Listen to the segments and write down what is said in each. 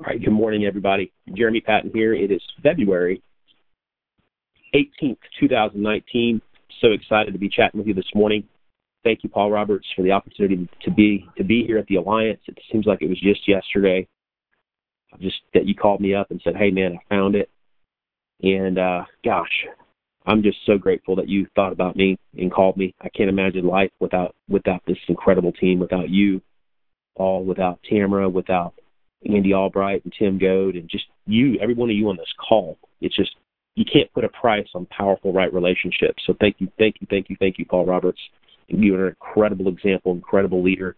All right, good morning, everybody. Jeremy Patton here. It is February 18th, 2019. So excited to be chatting with you this morning. Thank you, Paul Roberts, for the opportunity to be to be here at the Alliance. It seems like it was just yesterday. Just that you called me up and said, "Hey, man, I found it," and uh, gosh, I'm just so grateful that you thought about me and called me. I can't imagine life without without this incredible team, without you, all, without Tamara, without Andy Albright and Tim Goad and just you, every one of you on this call. It's just you can't put a price on powerful right relationships. So thank you, thank you, thank you, thank you, Paul Roberts. You're an incredible example, incredible leader.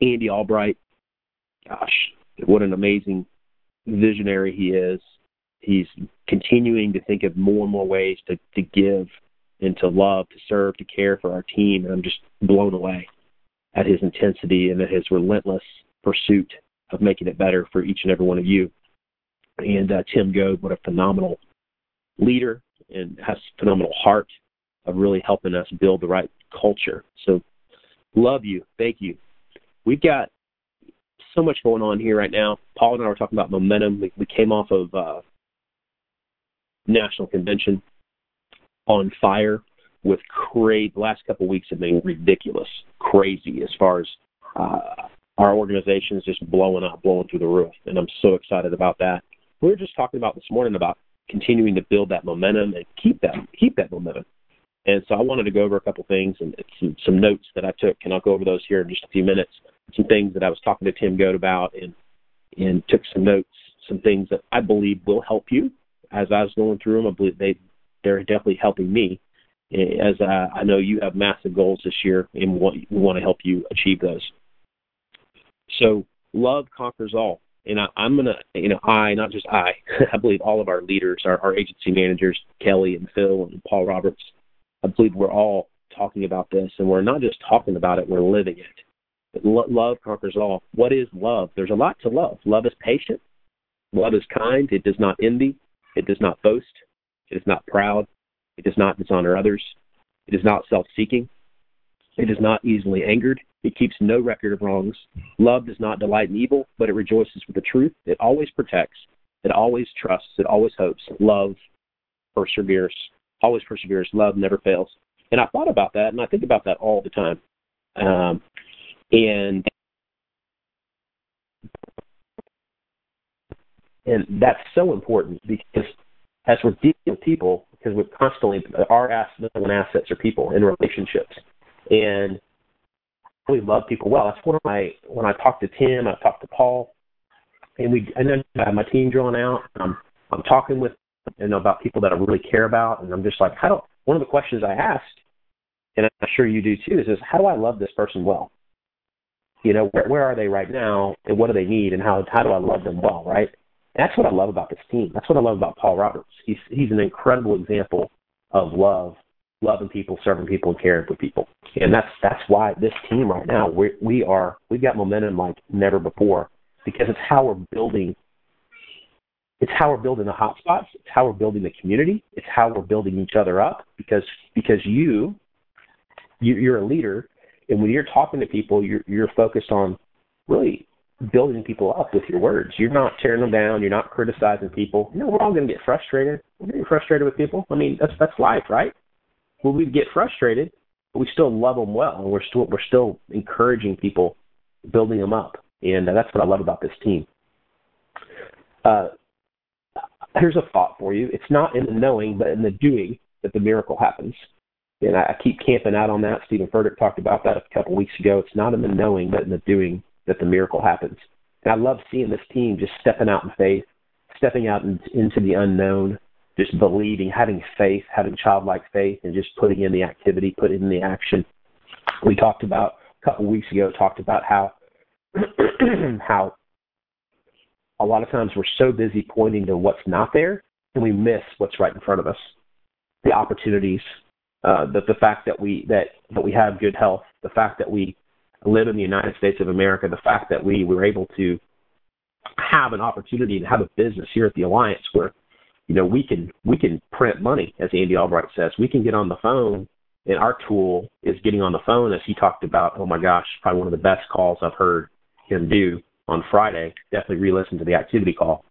Andy Albright, gosh, what an amazing visionary he is. He's continuing to think of more and more ways to, to give and to love, to serve, to care for our team. And I'm just blown away at his intensity and at his relentless pursuit of making it better for each and every one of you. And uh, Tim Goad, what a phenomenal leader and has phenomenal heart of really helping us build the right culture. So love you. Thank you. We've got so much going on here right now. Paul and I were talking about momentum. We, we came off of uh, national convention on fire with crazy. The last couple of weeks have been ridiculous, crazy as far as uh, our organization is just blowing up, blowing through the roof, and I'm so excited about that. We were just talking about this morning about continuing to build that momentum and keep that keep that momentum. And so I wanted to go over a couple things and some, some notes that I took, and I'll go over those here in just a few minutes. Some things that I was talking to Tim Goad about, and and took some notes, some things that I believe will help you as I was going through them. I believe they they're definitely helping me as uh, I know you have massive goals this year, and we want, we want to help you achieve those. So love conquers all. And I, I'm gonna, you know, I not just I, I believe all of our leaders, our, our agency managers, Kelly and Phil and Paul Roberts, I believe we're all talking about this, and we're not just talking about it, we're living it. Lo- love conquers all. What is love? There's a lot to love. Love is patient. Love is kind. It does not envy. It does not boast. It is not proud. It does not dishonor others. It is not self-seeking. It is not easily angered. It keeps no record of wrongs. Love does not delight in evil, but it rejoices with the truth. It always protects. It always trusts. It always hopes. Love perseveres. Always perseveres. Love never fails. And I thought about that, and I think about that all the time. Um, and and that's so important because as we're dealing with people, because we're constantly our assets are people in relationships, and we love people well. That's one of my when I talk to Tim, I talk to Paul, and we and then I have my team drawn out. I'm I'm talking with you know about people that I really care about, and I'm just like, how do one of the questions I asked, and I'm sure you do too, is, is how do I love this person well? You know, where where are they right now, and what do they need, and how how do I love them well, right? And that's what I love about this team. That's what I love about Paul Roberts. He's he's an incredible example of love loving people, serving people, and caring for people. And that's that's why this team right now we we are we've got momentum like never before because it's how we're building. It's how we're building the hotspots. It's how we're building the community. It's how we're building each other up because because you, you you're a leader, and when you're talking to people, you're you're focused on really building people up with your words. You're not tearing them down. You're not criticizing people. You know, we're all going to get frustrated. We're getting frustrated with people. I mean, that's that's life, right? Well, we get frustrated, but we still love them well, and we're still we're still encouraging people, building them up, and that's what I love about this team. Uh, here's a thought for you: it's not in the knowing, but in the doing that the miracle happens. And I, I keep camping out on that. Steven Furtick talked about that a couple weeks ago. It's not in the knowing, but in the doing that the miracle happens. And I love seeing this team just stepping out in faith, stepping out in, into the unknown, just believing, having faith, having childlike faith, and just putting in the activity, putting in the action. We talked about a couple weeks ago, talked about how how a lot of times we're so busy pointing to what's not there, and we miss what's right in front of us, the opportunities, uh, the the fact that we that that we have good health, the fact that we live in the United States of America, the fact that we were able to have an opportunity to have a business here at the Alliance where you know, we can we can print money, as Andy Albright says. We can get on the phone, and our tool is getting on the phone, as he talked about. Oh my gosh, probably one of the best calls I've heard him do on Friday. Definitely re-listen to the activity call.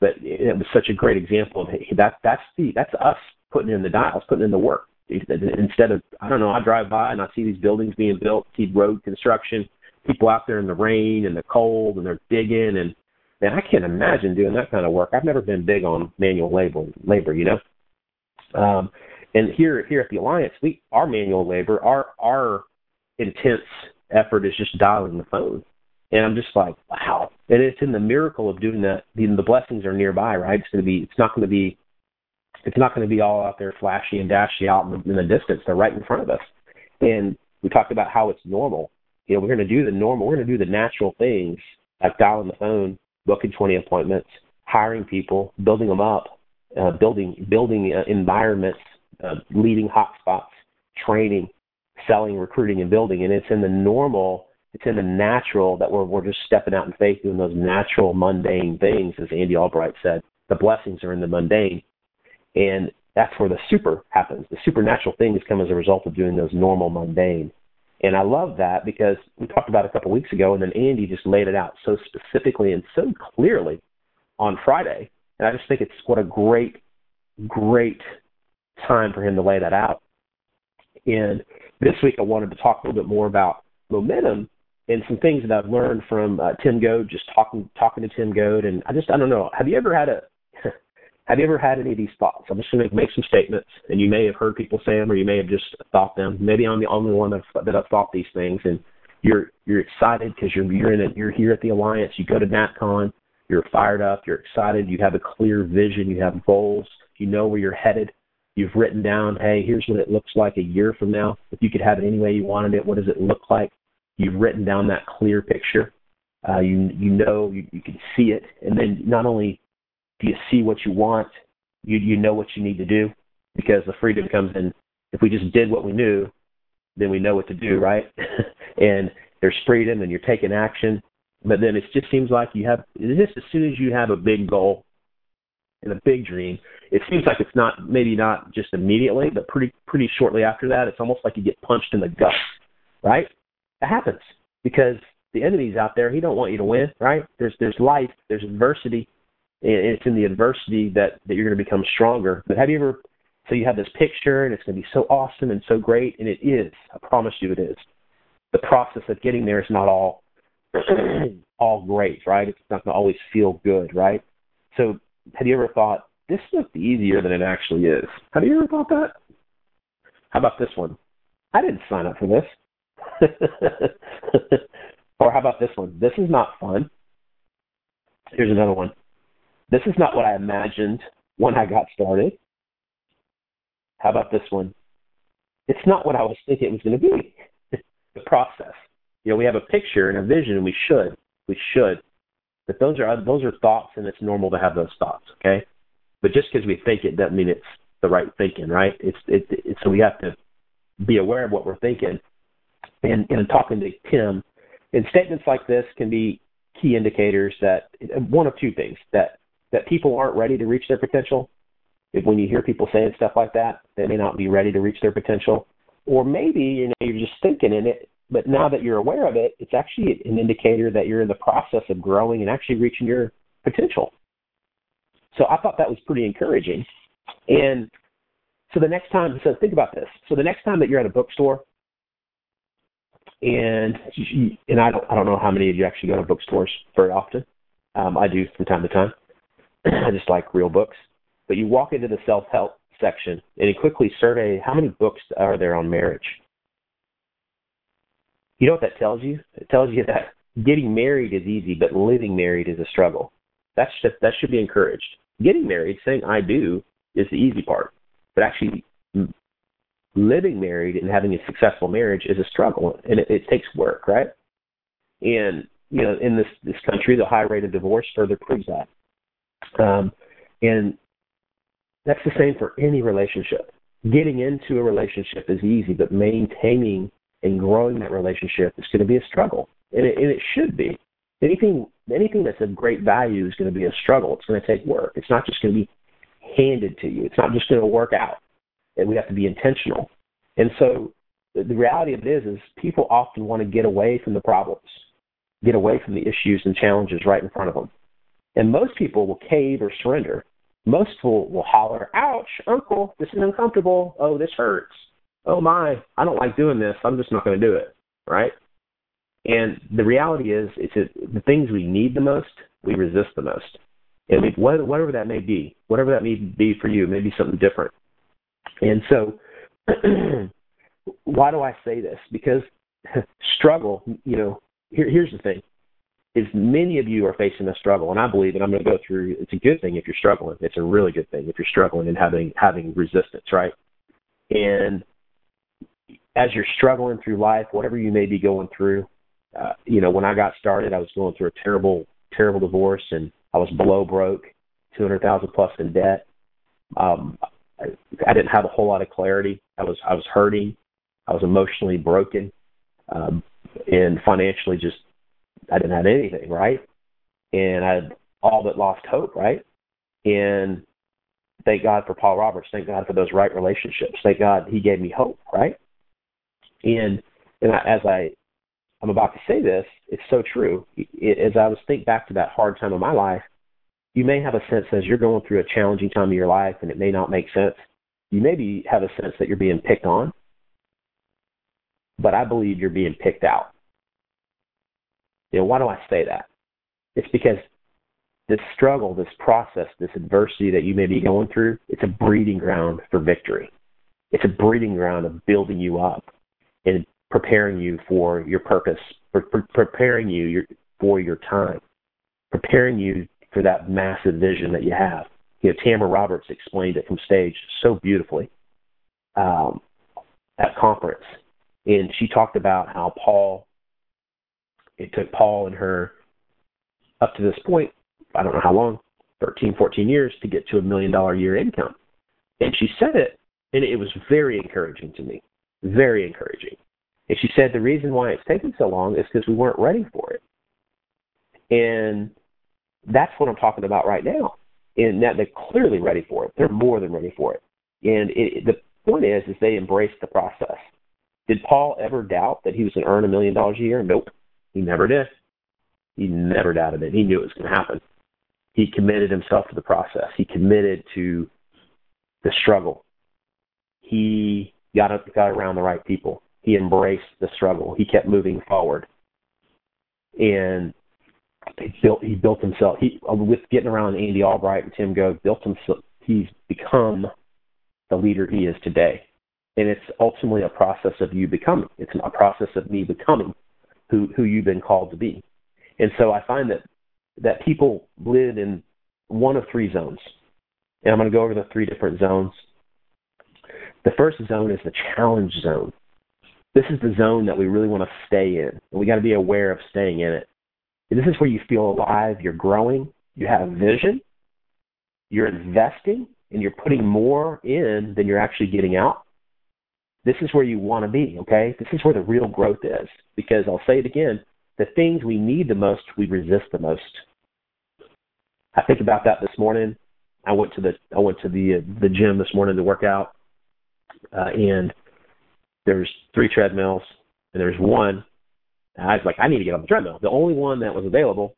But it was such a great example of that. That's the that's us putting in the dials, putting in the work. Instead of I don't know, I drive by and I see these buildings being built, see road construction, people out there in the rain and the cold, and they're digging and man, I can't imagine doing that kind of work. I've never been big on manual labor, labor, you know. Um, and here, here at the Alliance, we our manual labor, our our intense effort is just dialing the phone. And I'm just like, wow. And it's in the miracle of doing that. The, the blessings are nearby, right? It's going to be. It's not going to be. It's not going to be all out there flashy and dashy out in the, in the distance. They're right in front of us. And we talked about how it's normal. You know, we're going to do the normal. We're going to do the natural things like dialing the phone, booking 20 appointments, hiring people, building them up, uh, building building uh, environments, uh, leading hotspots, training, selling, recruiting, and building. And it's in the normal, it's in the natural that we're we're just stepping out in faith, doing those natural, mundane things, as Andy Albright said. The blessings are in the mundane, and that's where the super happens. The supernatural things come as a result of doing those normal, mundane. And I love that because we talked about it a couple weeks ago, and then Andy just laid it out so specifically and so clearly on Friday. And I just think it's what a great, great time for him to lay that out. And this week I wanted to talk a little bit more about momentum and some things that I've learned from uh, Tim Goad, just talking talking to Tim Goad. And I just I don't know. Have you ever had a have you ever had any of these thoughts? I'm just going to make some statements, and you may have heard people say them, or you may have just thought them. Maybe I'm the only one that I've thought these things, and you're you're excited because you're you're in it. You're here at the Alliance. You go to NatCon. You're fired up. You're excited. You have a clear vision. You have goals. You know where you're headed. You've written down, hey, here's what it looks like a year from now. If you could have it any way you wanted it, what does it look like? You've written down that clear picture. Uh, you you know you, you can see it, and then not only do you see what you want, you you know what you need to do because the freedom mm-hmm. comes in. If we just did what we knew, then we know what to do, mm-hmm. right? and there's freedom, and you're taking action. But then it just seems like you have just as soon as you have a big goal and a big dream, it seems like it's not maybe not just immediately, but pretty pretty shortly after that, it's almost like you get punched in the gut, right? That happens because the enemy's out there. He don't want you to win, right? There's there's life, there's adversity, it's in the adversity that that you're going to become stronger. But have you ever? So you have this picture, and it's going to be so awesome and so great, and it is. I promise you, it is. The process of getting there is not all all great, right? It's not going to always feel good, right? So have you ever thought this looked easier than it actually is? Have you ever thought that? How about this one? I didn't sign up for this. or how about this one? This is not fun. Here's another one. This is not what I imagined when I got started. How about this one? It's not what I was thinking it was going to be. the process. You know, we have a picture and a vision, and we should, we should. But those are those are thoughts, and it's normal to have those thoughts. Okay, but just because we think it doesn't mean it's the right thinking, right? It's it, it so we have to be aware of what we're thinking. And in talking to Tim, and statements like this can be key indicators that one of two things that that people aren't ready to reach their potential. If when you hear people saying stuff like that, they may not be ready to reach their potential, or maybe you know you're just thinking in it, but now that you're aware of it, it's actually an indicator that you're in the process of growing and actually reaching your potential. So I thought that was pretty encouraging. And so the next time, so think about this. So the next time that you're at a bookstore, and and I don't I don't know how many of you actually go to bookstores very often. Um, I do from time to time. I just like real books. But you walk into the self help section and you quickly survey how many books are there on marriage. You know what that tells you? It tells you that getting married is easy, but living married is a struggle. That's just, that should be encouraged. Getting married, saying I do, is the easy part, but actually living married and having a successful marriage is a struggle, and it, it takes work, right? And you know, in this this country, the high rate of divorce further proves that. Um, and that's the same for any relationship. Getting into a relationship is easy, but maintaining and growing that relationship is going to be a struggle, and it, and it should be. Anything anything that's of great value is going to be a struggle. It's going to take work. It's not just going to be handed to you. It's not just going to work out. And we have to be intentional. And so the reality of it is, is people often want to get away from the problems. get away from the issues and challenges right in front of them. And most people will cave or surrender. Most will, will holler, ouch, uncle, this is uncomfortable. Oh, this hurts. Oh my, I don't like doing this. I'm just not going to do it. Right? And the reality is, it's a, the things we need the most, we resist the most. And we, whatever that may be, whatever that may be for you, maybe something different. And so, why do I say this? Because struggle, you know, here, here's the thing is many of you are facing a struggle, and I believe, and I'm going to go through. It's a good thing if you're struggling. It's a really good thing if you're struggling and having having resistance, right? And as you're struggling through life, whatever you may be going through, uh, you know, when I got started, I was going through a terrible, terrible divorce, and I was below broke, two hundred thousand plus in debt. Um, I, I didn't have a whole lot of clarity. I was I was hurting. I was emotionally broken, um, and financially just I didn't have anything, right? And I had all but lost hope, right? And thank God for Paul Roberts. Thank God for those right relationships. Thank God he gave me hope, right? And and I, as I I'm about to say this, it's so true. It, as I was think back to that hard time of my life, you may have a sense as you're going through a challenging time of your life and it may not make sense. You maybe have a sense that you're being picked on, but I believe you're being picked out. You know, why do I say that? It's because this struggle, this process, this adversity that you may be going through, it's a breeding ground for victory. It's a breeding ground of building you up and preparing you for your purpose, for, for preparing you your, for your time, preparing you for that massive vision that you have. You know, Tamara Roberts explained it from stage so beautifully um, at conference, and she talked about how Paul it took Paul and her up to this point, I don't know how long, 13, 14 years to get to a million dollar year income. And she said it, and it was very encouraging to me, very encouraging. And she said the reason why it's taken so long is because we weren't ready for it. And that's what I'm talking about right now. And that they're clearly ready for it. They're more than ready for it. And it, the point is, is they embraced the process. Did Paul ever doubt that he was going to earn a million dollars a year? Nope. He never did. He never doubted it. He knew it was going to happen. He committed himself to the process. He committed to the struggle. He got up, got around the right people. He embraced the struggle. He kept moving forward, and he built. He built himself. He with getting around Andy Albright and Tim Goad, built himself. He's become the leader he is today, and it's ultimately a process of you becoming. It's a process of me becoming who who you've been called to be. And so I find that that people live in one of three zones. And I'm going to go over the three different zones. The first zone is the challenge zone. This is the zone that we really want to stay in. We got to be aware of staying in it. And this is where you feel alive, you're growing, you have a vision, you're investing, and you're putting more in than you're actually getting out. This is where you want to be, okay? This is where the real growth is. Because I'll say it again, the things we need the most, we resist the most. I think about that this morning. I went to the I went to the uh, the gym this morning to work out, uh, and there's three treadmills, and there's one. I was like, I need to get on the treadmill. The only one that was available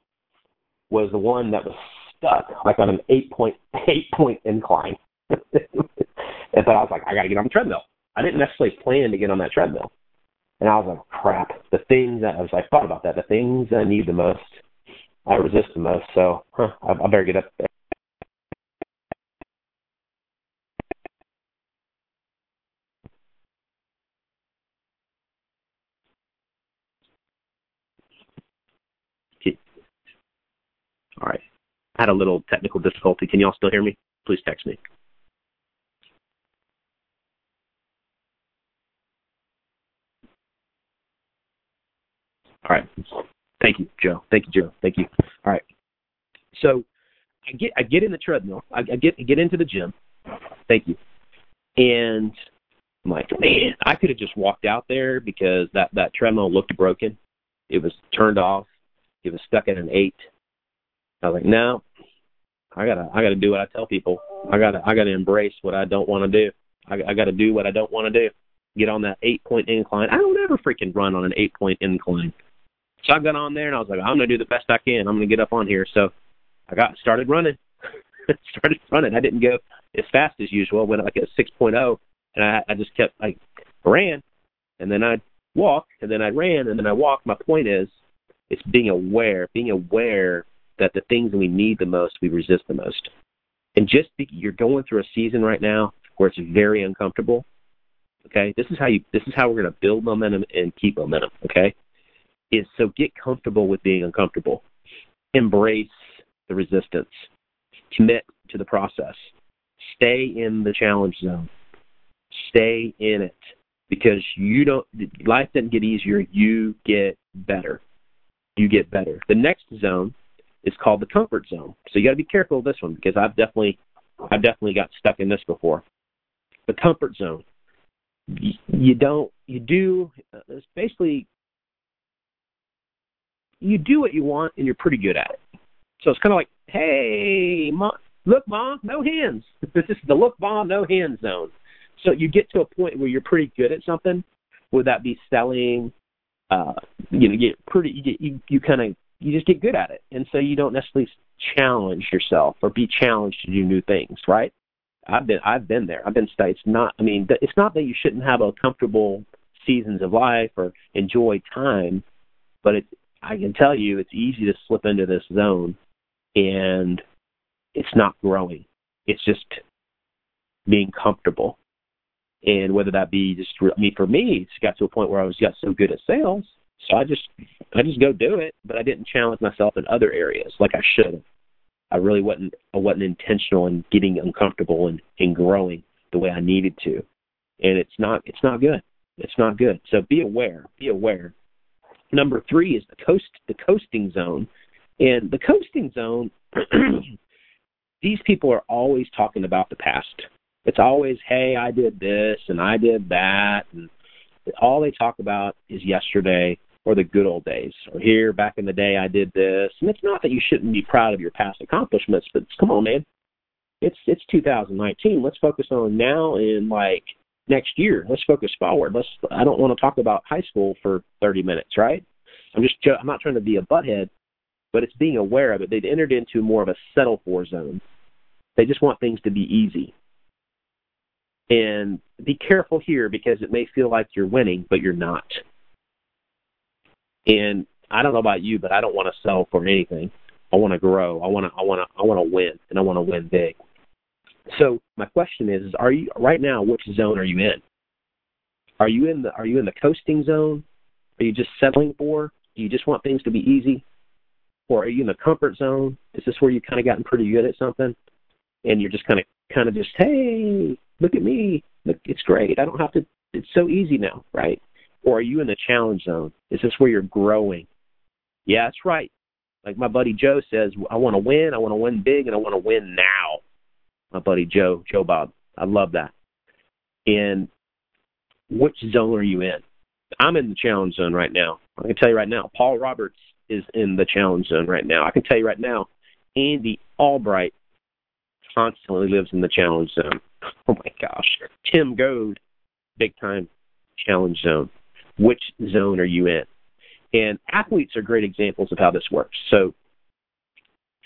was the one that was stuck, like on an eight point eight point incline. but I was like, I got to get on the treadmill. I didn't necessarily plan to get on that treadmill. And I was like, crap. The things that I was, I thought about that. The things I need the most, I resist the most. So, huh, I, I better get up there. All right. I had a little technical difficulty. Can you all still hear me? Please text me. All right. Thank you, Joe. Thank you, Joe. Thank you. All right. So I get I get in the treadmill. I, I get I get into the gym. Thank you. And I'm like, man, I could have just walked out there because that that treadmill looked broken. It was turned off. It was stuck at an eight. I was like, no, I gotta I gotta do what I tell people. I gotta I gotta embrace what I don't want to do. I, I gotta do what I don't want to do. Get on that eight point incline. I don't ever freaking run on an eight point incline. So I got on there and I was like, I'm gonna do the best I can. I'm gonna get up on here. So I got started running. started running. I didn't go as fast as usual. Went like a 6.0, and I, I just kept like ran, and then I'd walk, and then I ran, and then I walked. My point is, it's being aware, being aware that the things we need the most, we resist the most. And just be, you're going through a season right now where it's very uncomfortable. Okay, this is how you. This is how we're going to build momentum and keep momentum. Okay, is so get comfortable with being uncomfortable. Embrace the resistance. Commit to the process. Stay in the challenge zone. Stay in it because you don't. Life doesn't get easier. You get better. You get better. The next zone is called the comfort zone. So you got to be careful of this one because I've definitely, I've definitely got stuck in this before. The comfort zone. You don't. You do. It's basically you do what you want and you're pretty good at it. So it's kind of like, hey, mom, look, mom, no hands. This is the look, mom, no hands zone. So you get to a point where you're pretty good at something. Would that be selling? Uh, you know, you get pretty. You get you, you kind of you just get good at it, and so you don't necessarily challenge yourself or be challenged to do new things, right? I've been I've been there. I've been It's not. I mean, it's not that you shouldn't have a comfortable seasons of life or enjoy time, but it's I can tell you it's easy to slip into this zone and it's not growing. It's just being comfortable. And whether that be just, I mean, for me, it's got to a point where I was got so good at sales, so I just, I just go do it, but I didn't challenge myself in other areas like I should have. I really wasn't, I wasn't intentional in getting uncomfortable and, and growing the way I needed to. And it's not, it's not good. It's not good. So be aware, be aware Number three is the coast, the coasting zone, and the coasting zone. these people are always talking about the past. It's always, hey, I did this and I did that, and all they talk about is yesterday or the good old days. Or here back in the day, I did this. And it's not that you shouldn't be proud of your past accomplishments, but come on, man. It's it's 2019. Let's focus on now and like next year. Let's focus forward. Let's. I don't want to talk about high school for 30 minutes, right? I'm just. I'm not trying to be a butthead, but it's being aware of it. They've entered into more of a settle for zone. They just want things to be easy. And be careful here because it may feel like you're winning, but you're not. And I don't know about you, but I don't want to sell for anything. I want to grow. I want to. I want to. I want to win, and I want to win big. So my question is, are you right now? Which zone are you in? Are you in the Are you in the coasting zone? Are you just settling for? Do you just want things to be easy, or are you in the comfort zone? Is this where you've kind of gotten pretty good at something, and you're just kind of kind of just hey, look at me, look, it's great. I don't have to. It's so easy now, right? Or are you in the challenge zone? Is this where you're growing? Yeah, that's right. Like my buddy Joe says, I want to win. I want to win big, and I want to win now my buddy Joe, Joe Bob. I love that. And which zone are you in? I'm in the challenge zone right now. I can tell you right now, Paul Roberts is in the challenge zone right now. I can tell you right now, Andy Albright constantly lives in the challenge zone. Oh my gosh. Tim Goad, big time challenge zone. Which zone are you in? And athletes are great examples of how this works. So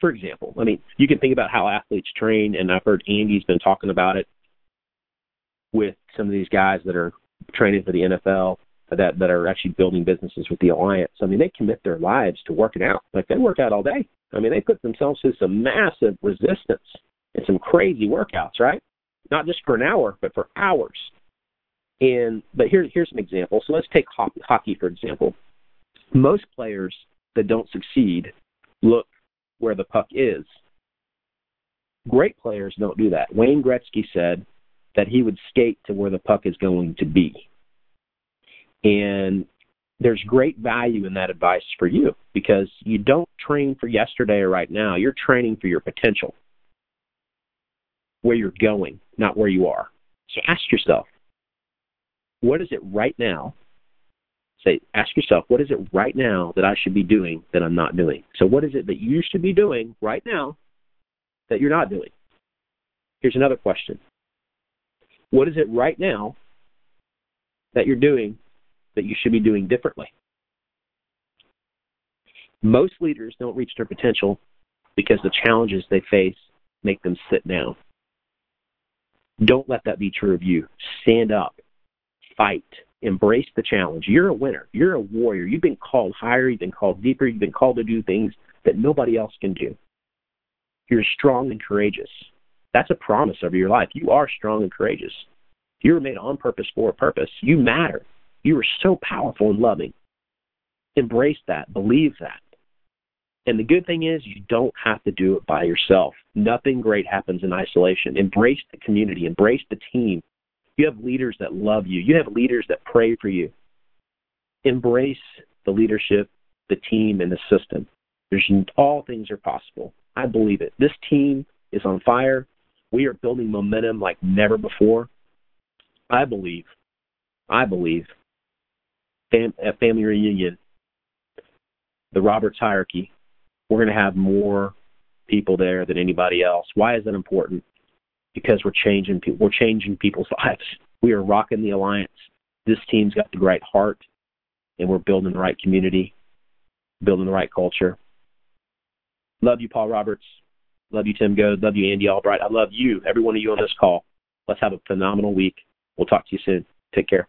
for example, I mean, you can think about how athletes train, and I've heard Andy's been talking about it with some of these guys that are training for the NFL that that are actually building businesses with the alliance. I mean, they commit their lives to working out. Like they work out all day. I mean, they put themselves through some massive resistance and some crazy workouts, right? Not just for an hour, but for hours. And but here here's an example. So let's take hockey, hockey for example. Most players that don't succeed look where the puck is. Great players don't do that. Wayne Gretzky said that he would skate to where the puck is going to be. And there's great value in that advice for you because you don't train for yesterday or right now. You're training for your potential, where you're going, not where you are. So ask yourself, what is it right now say, ask yourself, what is it right now that I should be doing that I'm not doing? So, what is it that you should be doing right now that you're not doing? Here's another question What is it right now that you're doing that you should be doing differently? Most leaders don't reach their potential because the challenges they face make them sit down. Don't let that be true of you. Stand up, fight, embrace the challenge. You're a winner. You're a warrior. You've been called higher. You've been called deeper. You've been called to do things that nobody else can do. You're strong and courageous. That's a promise of your life. You are strong and courageous. You were made on purpose for a purpose. You matter. You are so powerful and loving. Embrace that. Believe that. And the good thing is, you don't have to do it by yourself. Nothing great happens in isolation. Embrace the community, embrace the team. You have leaders that love you, you have leaders that pray for you. Embrace the leadership, the team, and the system. There's all things are possible. I believe it. This team is on fire. We are building momentum like never before. I believe, I believe, fam- at family reunion, the Roberts hierarchy we're going to have more people there than anybody else. Why is that important? Because we're changing people. we're changing people's lives. We are rocking the alliance. This team's got the right heart, and we're building the right community, building the right culture. Love you, Paul Roberts. Love you, Tim Goad. Love you, Andy Albright. I love you, every one of you on this call. Let's have a phenomenal week. We'll talk to you soon. Take care.